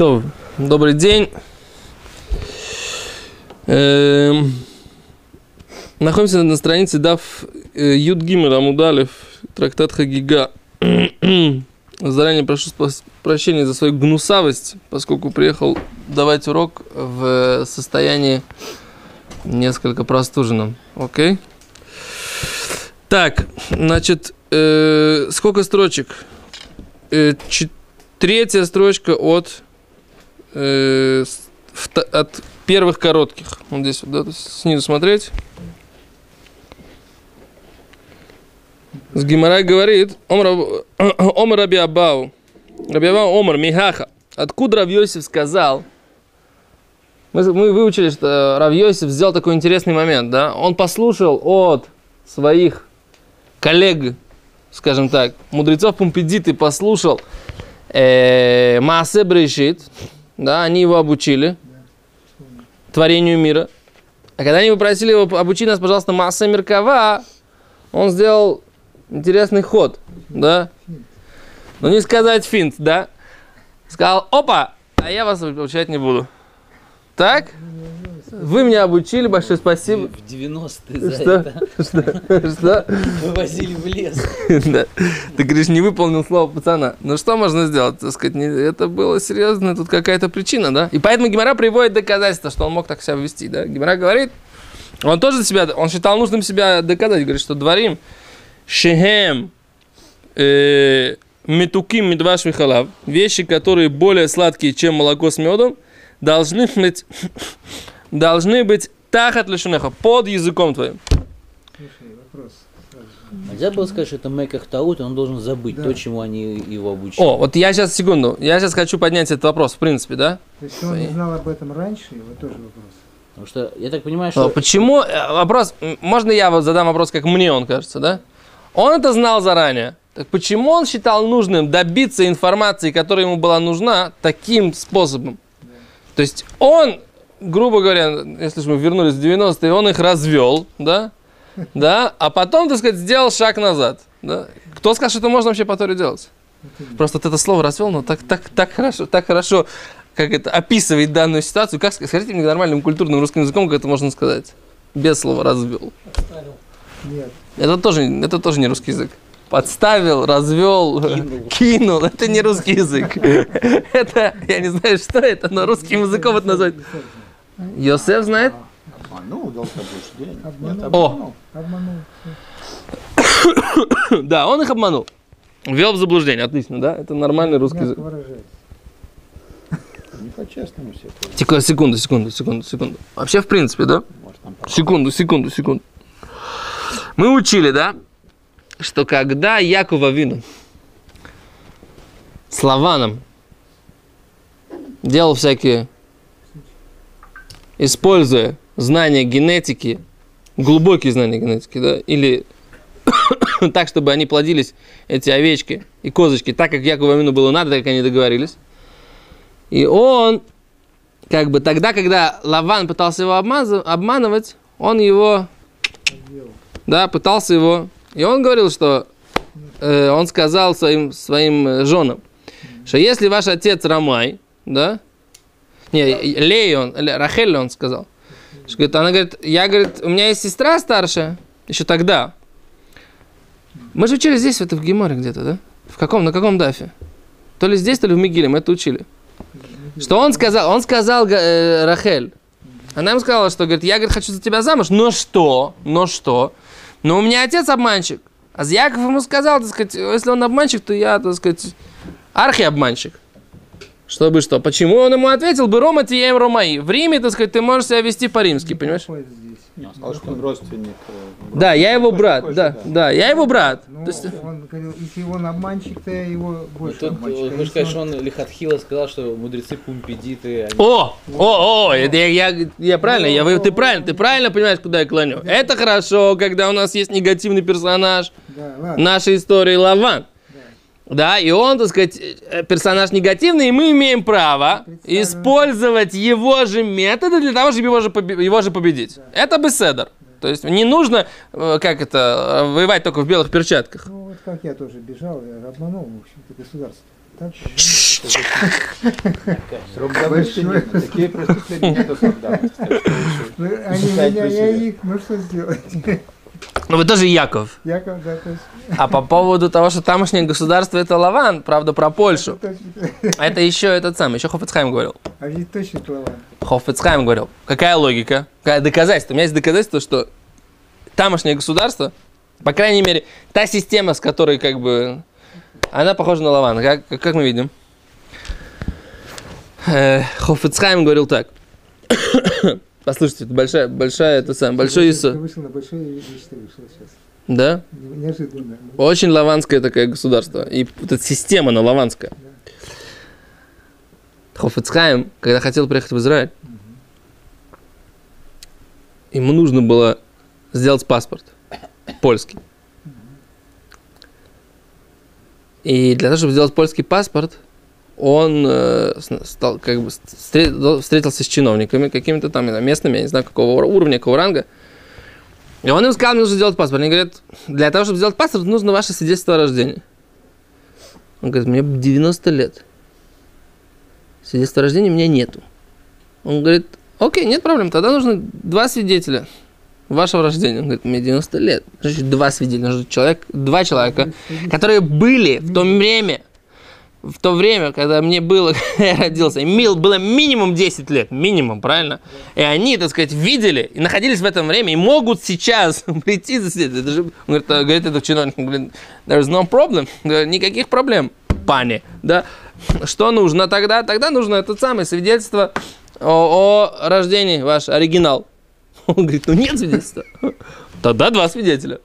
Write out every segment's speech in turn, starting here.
То, добрый день. Эм, находимся на странице Дав э, Юд Амудалев, трактат Хагига. Заранее прошу прощения за свою гнусавость, поскольку приехал давать урок в состоянии несколько простуженном. Окей? Так, значит, э, сколько строчек? Э, чет- третья строчка от, э, от первых коротких. Вот здесь вот, да, снизу смотреть. С Гимарай говорит, Омар Омар Раби Абау, Раби Абау Омар Михаха. Откуда Рав Йосиф сказал, мы, мы выучили, что Рав Йосиф сделал такой интересный момент, да? Он послушал от своих коллег, скажем так, мудрецов Пумпедиты послушал э, Маасе Брешит, да, они его обучили творению мира. А когда они попросили его обучить нас, пожалуйста, Маасе Меркава, он сделал интересный ход, да? Ну, не сказать финт, да? Сказал, опа, а я вас обучать не буду. Так? Вы меня обучили, большое спасибо. В 90-е за Что? это Что? Что? вывозили в лес. Да. Ты говоришь, не выполнил слово пацана. Ну что можно сделать? Так сказать, не- это было серьезно, тут какая-то причина, да? И поэтому Гимара приводит доказательства, что он мог так себя вести, да? Гимара говорит, он тоже себя, он считал нужным себя доказать, говорит, что дворим шехем э, метуким медваш михалав, вещи, которые более сладкие, чем молоко с медом, должны быть, должны быть тахат лишунеха, под языком твоим. Слушай, вопрос. Нельзя было сказать, что это Меках Таут, он должен забыть Да. то, чему они его обучили. О, вот я сейчас, секунду, я сейчас хочу поднять этот вопрос, в принципе, да? То есть он не знал об этом раньше, вот тоже вопрос. Потому что я так понимаю, А что... Почему, э, вопрос, можно я вот задам вопрос, как мне он кажется, да? Он это знал заранее. Так почему он считал нужным добиться информации, которая ему была нужна, таким способом? То есть он, грубо говоря, если же мы вернулись в 90-е, он их развел, да? Да? А потом, так сказать, сделал шаг назад. Да? Кто скажет, что это можно вообще по Торе делать? Просто вот это слово развел, но так, так, так хорошо, так хорошо, как это описывает данную ситуацию. Как ска- скажите мне нормальным культурным русским языком, как это можно сказать? Без слова развел. Нет, Это тоже, это тоже не русский язык. Подставил, развел, кинул. Это не русский язык. Это, я не знаю, что это, но русским языком это назвать. Йосеф знает? Обманул, дал заблуждение. Обманул. О. обманул. обманул. Да, он их обманул. Ввел в заблуждение, отлично, да? Это нормальный русский язык. Не по-честному все. Секунду, секунду, секунду, секунду, секунду. Вообще, в принципе, да? Секунду, секунду, секунду. Мы учили, да, что когда Якова Вину с Лаваном делал всякие, используя знания генетики, глубокие знания генетики, да, или так, чтобы они плодились, эти овечки и козочки, так, как Якову Вину было надо, так как они договорились. И он, как бы тогда, когда Лаван пытался его обманывать, он его да, пытался его. И он говорил, что э, он сказал своим, своим э, женам, что если ваш отец Рамай, да, не, Лей он, Рахель он сказал, говорит, она говорит, я, говорит, у меня есть сестра старшая, еще тогда. Мы же учили здесь, это в Геморе где-то, да? В каком, на каком дафе? То ли здесь, то ли в Мигиле, мы это учили. Что он сказал? Он сказал э, Рахель. Она ему сказала, что, говорит, я, говорит, хочу за тебя замуж. Но что? Но что? Но у меня отец обманщик. А Яков ему сказал, так сказать, если он обманщик, то я, так сказать, архи-обманщик. Чтобы что? Почему он ему ответил бы Рома Тием Ромаи? В Риме, так сказать, ты можешь себя вести по-римски, понимаешь? Он сказал, что он родственник. э, Да, я его брат, такой же, да, да, я его брат. Ну, То есть, он говорил, если он обманщик, то я его Ну, больше Тут, обманщик. А если сказать, что он Лихатхила сказал, что мудрецы пумпедиты, они... О, о, о, это я, я, я правильно, я, вы- ты правильно, ты правильно понимаешь, куда я клоню. Это хорошо, когда у нас есть негативный персонаж Да, ладно. нашей истории Лаван. Да, и он, так сказать, э, персонаж негативный, и мы имеем право использовать его же методы для того, чтобы его же, побе- его же победить. Это беседер. То есть не нужно, э, как это, э, воевать только в белых перчатках. Ну, вот как я тоже бежал, я обманул, в общем-то, государство. так. Срок давности нет, такие преступления нету срок давности. Ну, я их, ну что сделать? Ну вы тоже Яков. Яков, да, то есть. А по поводу того, что тамошнее государство это Лаван, правда, про Польшу. точно- А Это еще этот самый, еще Хофицхайм говорил. А ведь точно плавал. Хофицхайм говорил. Какая логика? Какая доказательство? У меня есть доказательство, что тамошнее государство, по крайней мере, та система, с которой как бы... Она похожа на Лаван. Как, как мы видим? Э, Хофицхайм говорил так. Послушайте, это большая, большая, это самое, большой Исо. вышел на большое вышел сейчас. Да? Не- Неожиданно. Очень лаванское такое государство. И вот эта система, она лаванская. Хофицхайм, когда хотел приехать в Израиль, ему нужно было сделать паспорт польский. И для того, чтобы сделать польский паспорт, он э, стал, как бы встре- встретился с чиновниками какими-то там местными, я не знаю какого ур- уровня, какого ранга. И он им сказал, нужно сделать паспорт. Они говорят, для того, чтобы сделать паспорт, нужно ваше свидетельство о рождении. Он говорит, мне 90 лет. Свидетельства о рождении у меня нету. Он говорит, окей, нет проблем, тогда нужно два свидетеля вашего рождения. Он говорит, мне 90 лет. Значит, два свидетеля. Нужно человек, два человека, которые были в то время, в то время, когда мне было, когда я родился, мил- было минимум 10 лет, минимум, правильно? И они, так сказать, видели и находились в этом время и могут сейчас прийти за свидетелем. Это же, он говорит, а, говорит этот чиновник, говорит, there's no problem, никаких проблем, пани, да? Что нужно тогда? Тогда нужно это самое свидетельство о, о рождении, ваш оригинал. Он говорит, ну нет свидетельства. Тогда два свидетеля.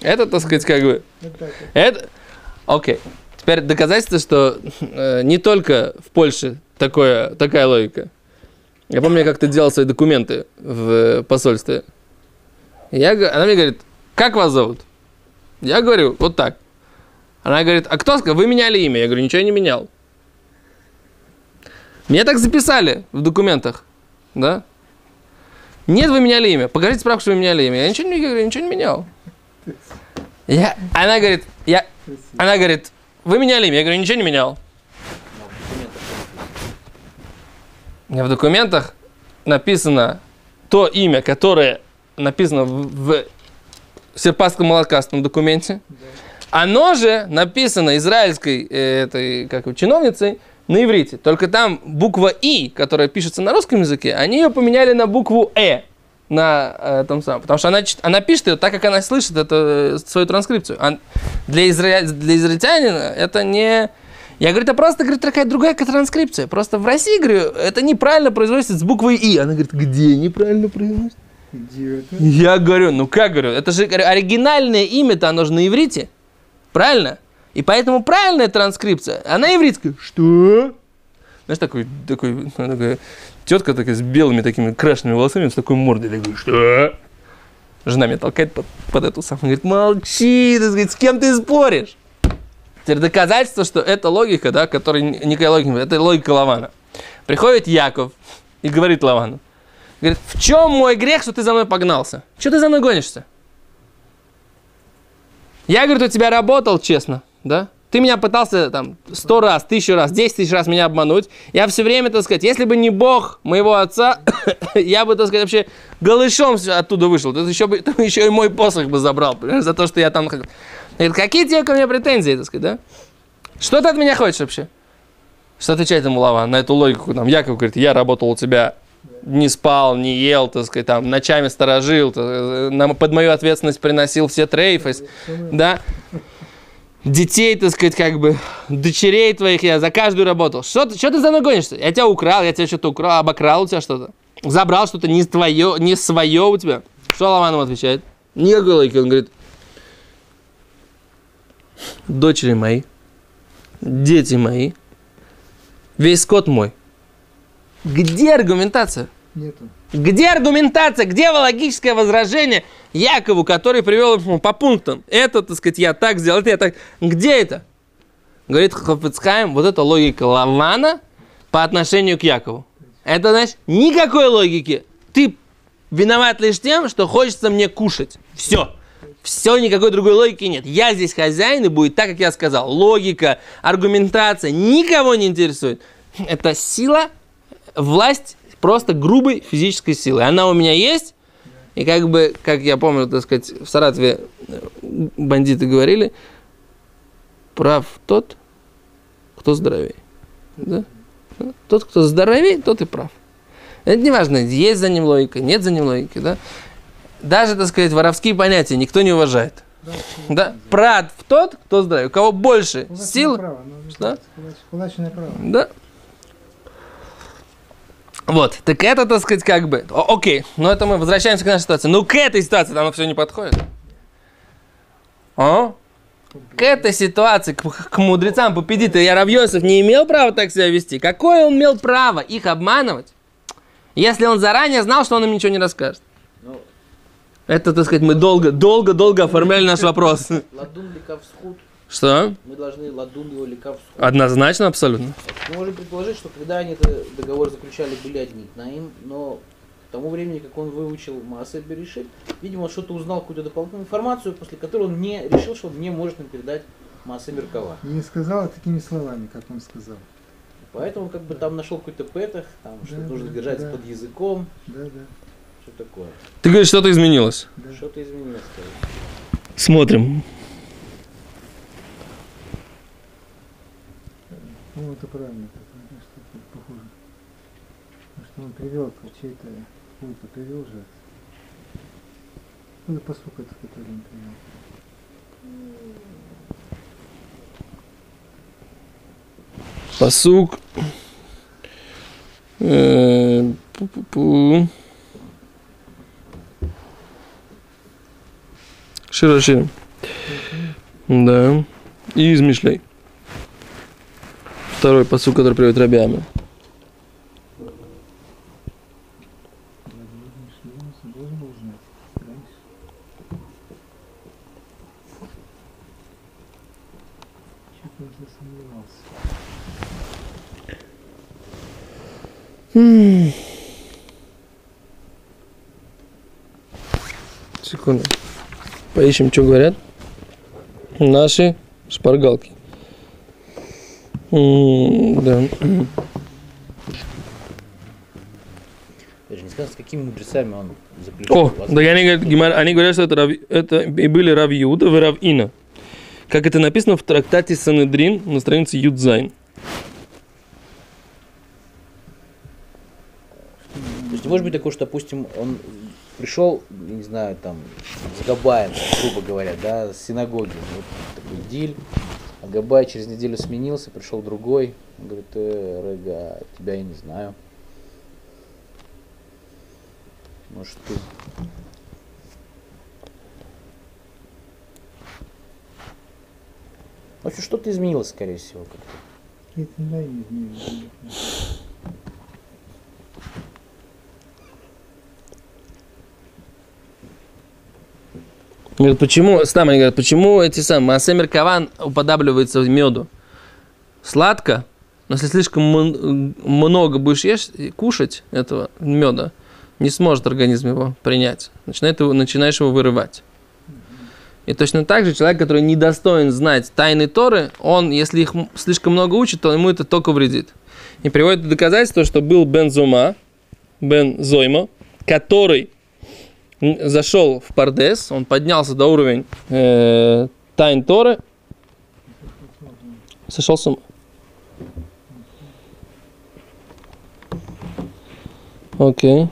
Это, так сказать, как бы... Вот. Это... Окей. Теперь доказательство, что э, не только в Польше такое, такая логика. Я помню, я как-то делал свои документы в э, посольстве. Я, она мне говорит, как вас зовут? Я говорю, вот так. Она говорит, а кто сказал, вы меняли имя? Я говорю, ничего не менял. Меня так записали в документах, да? Нет, вы меняли имя. Покажите справку, что вы меняли имя. Я ничего не, говорю, ничего не менял. Я, она говорит, я, она говорит, вы меняли имя? Я говорю, ничего не менял. У меня в документах написано то имя, которое написано в, в серпасском молокастном документе. Оно же написано израильской э, этой, как чиновницей на иврите. Только там буква И, которая пишется на русском языке, они ее поменяли на букву Э на э, том самом. Потому что она, она пишет ее так, как она слышит это, э, свою транскрипцию. А для, изра... для израильтянина это не... Я говорю, это просто говорит, такая другая транскрипция. Просто в России, говорю, это неправильно произносится с буквой И. Она говорит, где неправильно произносится? Я говорю, ну как говорю, это же говорю, оригинальное имя-то, оно же на иврите. Правильно? И поэтому правильная транскрипция, она ивритская. Что? Знаешь, такой, такой, такая тетка такая с белыми такими крашенными волосами, с такой мордой, такой, что? Жена меня толкает под, под эту самую, говорит, молчи, так сказать, с кем ты споришь? Теперь доказательство, что это логика, да, которая ни- никакая логика, это логика Лавана. Приходит Яков и говорит Лавану, говорит, в чем мой грех, что ты за мной погнался? Что ты за мной гонишься? Я, говорит, у тебя работал честно, да? Ты меня пытался там сто раз, тысячу раз, десять тысяч раз меня обмануть. Я все время, так сказать, если бы не Бог моего отца, я бы, так сказать, вообще голышом оттуда вышел. Ты еще, бы, ты еще и мой посох бы забрал, понимаешь, за то, что я там... Говорит, какие тебе ко мне претензии, так сказать, да? Что ты от меня хочешь вообще? Что отвечает ему Лава на эту логику? Там Яков говорит, я работал у тебя, не спал, не ел, так сказать, там, ночами сторожил, та- на- под мою ответственность приносил все трейфы, да? Детей, так сказать, как бы, дочерей твоих я за каждую работал. Что, ты- что ты за мной гонишься? Я тебя украл, я тебя что-то украл, обокрал у тебя что-то. Забрал что-то не твое, не свое у тебя. Что ему отвечает? Никакой логики. Он говорит, дочери мои, дети мои, весь скот мой. Где аргументация? Нету. Где аргументация? Где логическое возражение Якову, который привел ему по пунктам? Это, так сказать, я так сделал, это я так. Где это? Говорит Хофицхайм, вот это логика Лавана по отношению к Якову. Это значит, никакой логики. Ты виноват лишь тем, что хочется мне кушать. Все. Все, никакой другой логики нет. Я здесь хозяин, и будет так, как я сказал. Логика, аргументация никого не интересует. Это сила, власть просто грубой физической силы. Она у меня есть, и как бы, как я помню, так сказать, в Саратове э, бандиты говорили, прав тот, кто здоровее. Да? Тот, кто здоровее, тот и прав. Это не важно, есть за ним логика, нет за ним логики, да? Даже, так сказать, воровские понятия никто не уважает. Да? Прав тот, кто здоровее. У кого больше Кулачное сил, право, Да? кулач- Кулачное право. да. Вот, так это, так сказать, как бы, о- окей, но это мы возвращаемся к нашей ситуации. Ну, к этой ситуации оно все не подходит. А? К этой ситуации, к, к мудрецам Пупедита я Равьосов не имел права так себя вести. Какое он имел право их обманывать, если он заранее знал, что он им ничего не расскажет? Ну, Это, так сказать, мы долго, долго, долго оформляли наш вопрос. ладун. Что? Мы должны ладун его. Однозначно, абсолютно. Мы можем предположить, что когда они этот договор заключали, были одни Тнаим, но к тому времени, как он выучил Маасе Берешит, видимо, он что-то узнал, какую-то дополнительную информацию, после которой он не решил, что он не может нам передать Маасе Меркава. И не сказал такими словами, как он сказал. Поэтому как бы там нашел какой-то петах, там что Да, нужно да, держаться да. под языком, Да, да, что такое. Ты говоришь, что-то изменилось. да. Что-то изменилось, скорее. Смотрим. Ну, это правильно, это что похоже. Потому что он привел чей-то, какой-то привел же. Ну, это посук этот, который он привел. Посук. Э, пу-пу-пу. Широширим. Да. И измышляй. Второй посук, который приводит он засомневался. Секунду. Поищем, что говорят. Наши шпаргалки. Да. Даже не сказано, с какими мудрецами он заключил. О, да они говорят, Гемар- они говорят, что это, Рав- это и были Рав Юда и Рав Ина. Как это написано в трактате Санедрин на странице Юдзайн. То есть не может быть такое, что, допустим, он пришел, я не знаю, там, с Габаем, грубо говоря, да, с синагоги. Вот такой диль. Габай через неделю сменился, пришел другой. Он говорит, э, Рэга, тебя я не знаю. Может, ты... В общем, что-то изменилось, скорее всего, как-то. Какие-то да, не Говорят, почему, там они говорят, почему эти самые Асемер Каван уподабливается меду? Сладко, но если слишком много будешь ешь, кушать этого меда, не сможет организм его принять. Начинает его, начинаешь его вырывать. И точно так же человек, который недостоин знать тайны Торы, он, если их слишком много учит, то ему это только вредит. И приводит доказательство, что был Бен Зума, Бен Зойма, который зашел в Пардес, он поднялся до уровня э, тайн Торы, сошел с ума. Окей.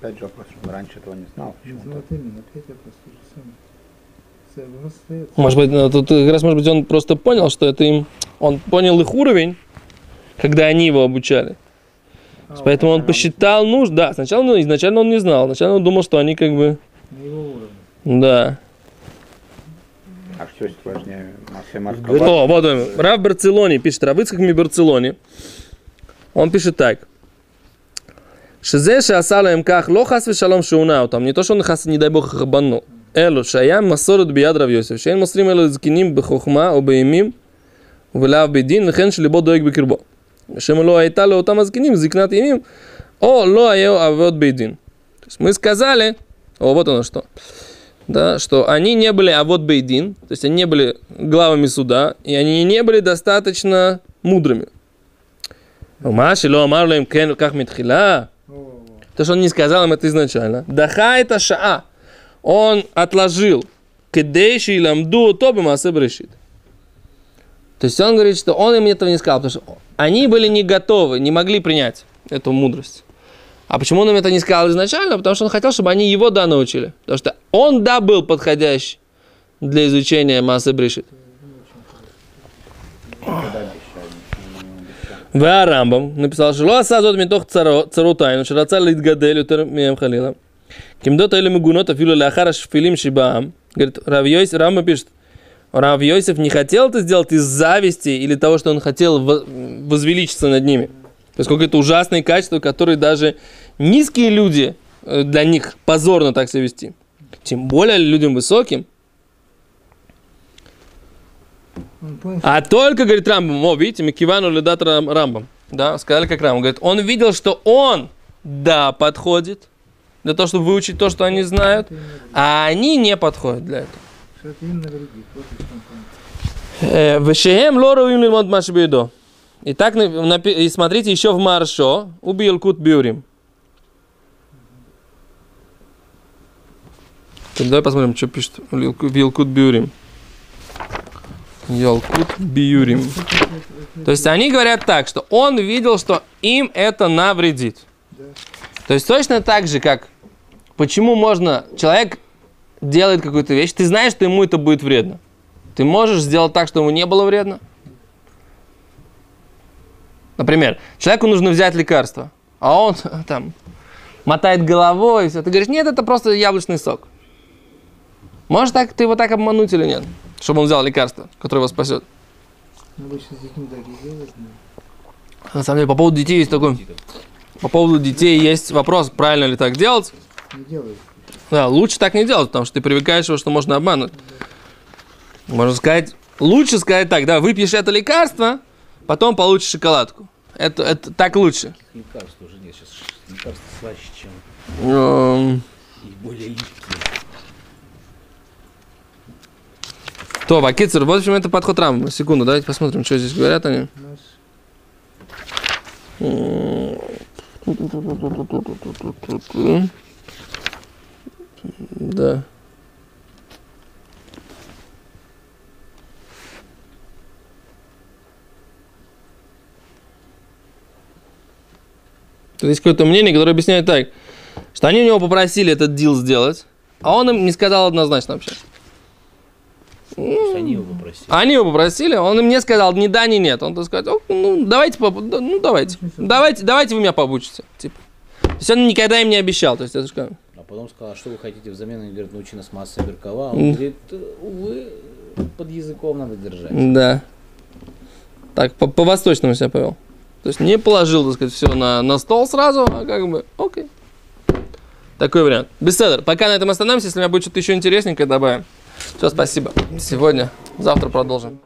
Опять же вопрос, он раньше этого не знал. Почему? вот именно, опять вопрос то же самое. Целый остается. Может быть, ну, тут как раз, может быть, он просто понял, что это им... Он понял их уровень, когда они его обучали. Поэтому он посчитал нужд. Да, сначала ну, изначально он не знал. Сначала он думал, что они как бы. Да. А все сложнее. О, вот он. Рав Барцелоне пишет. Равыцкак ми Барцелоне. Он пишет так. Шизе шасала им эм ках лохас вишалом шеунау. Там не то, что он хас, не дай бог, хабанул. Элу шая масорет биад Рав Йосиф. Шейн мусрим элу зкиним бхухма обеймим. Вляв бедин, лехен шлибо доек бекирбо. Шема ло айтало там азгиним, зикнат имим, о ло а вот бейдин. То есть мы сказали, о, вот оно что, да, что они не были а вот бейдин, то есть они не были главами суда, и они не были достаточно мудрыми. Маши ло амар им кен как митхила. То, что он не сказал им это изначально. Даха это шаа. Он отложил. Кедейши ламду тобе масе брешит. То есть он говорит, что он им этого не сказал, потому что они были не готовы, не могли принять эту мудрость. А почему он им это не сказал изначально? Потому что он хотел, чтобы они его да научили. Потому что он да был подходящий для изучения массы бришит. Ва Рамбам написал, что Лоа сазот митох цару тайну, что рацал литгадель утер мием халила. Кимдота или Мугунота филу ляхара шфилим шибаам. Говорит, Равьёйс Рамбам пишет, Рав Йосиф не хотел это сделать из зависти или того, что он хотел во- возвеличиться над ними. Поскольку это ужасные качества, которые даже низкие люди, э, для них позорно так себя вести. Тем более людям высоким. А только, говорит Рамбам, о, видите, Микивану ледат Рам- Рамбам. Да, сказали как Рамбам. Говорит, он видел, что он, да, подходит для того, чтобы выучить то, что они знают, а они не подходят для этого. Э, Вешеем лору им лимон машбейдо. И так, и смотрите, еще в Маршо, убил Кут Бюрим. Давай посмотрим, что пишет Вилкут Бюрим. Ялкут Бюрим. То есть они говорят так, что он видел, что им это навредит. То есть точно так же, как почему можно... Человек делает какую-то вещь, ты знаешь, что ему это будет вредно. Ты можешь сделать так, чтобы ему не было вредно? Например, человеку нужно взять лекарство, а он там мотает головой, и все. Ты говоришь, нет, это просто яблочный сок. Можешь так, ты его так обмануть или нет? Чтобы он взял лекарство, которое его спасет. Обычно с детьми так и делают. но На самом деле, по поводу детей есть такой... По поводу детей есть вопрос, правильно ли так делать. Не делают. Да, лучше так не делать, потому что ты привыкаешь его, что можно обмануть. Можно сказать, лучше сказать так, да, выпьешь это лекарство, потом получишь шоколадку. Это, это так лучше. Лекарств уже нет. Сейчас лекарства слаще, чем Эм, и более липкие. То, Вакицер, вот в общем, это подход Рамбама. Секунду, давайте посмотрим, что здесь говорят они. Да. Тут есть какое-то мнение, которое объясняет так, что они у него попросили этот дил сделать, а он им не сказал однозначно вообще. Они его попросили. Они его попросили, он им не сказал ни да, ни нет. Он так сказал, «О, ну давайте, ну давайте, давайте, давайте вы меня побучите. Типа. То есть он никогда им не обещал. То есть это же как- потом сказал, а что вы хотите взамен? Они говорят, научи нас масса Беркова. Он говорит, «Э, увы, под языком надо держать. Да. Так, по- по-восточному себя повел. То есть не положил, так сказать, все на, на стол сразу, а как бы, окей. Такой вариант. Беседер. Пока на этом остановимся. Если у меня будет что-то еще интересненькое, добавим. Все, спасибо. Сегодня. Завтра продолжим.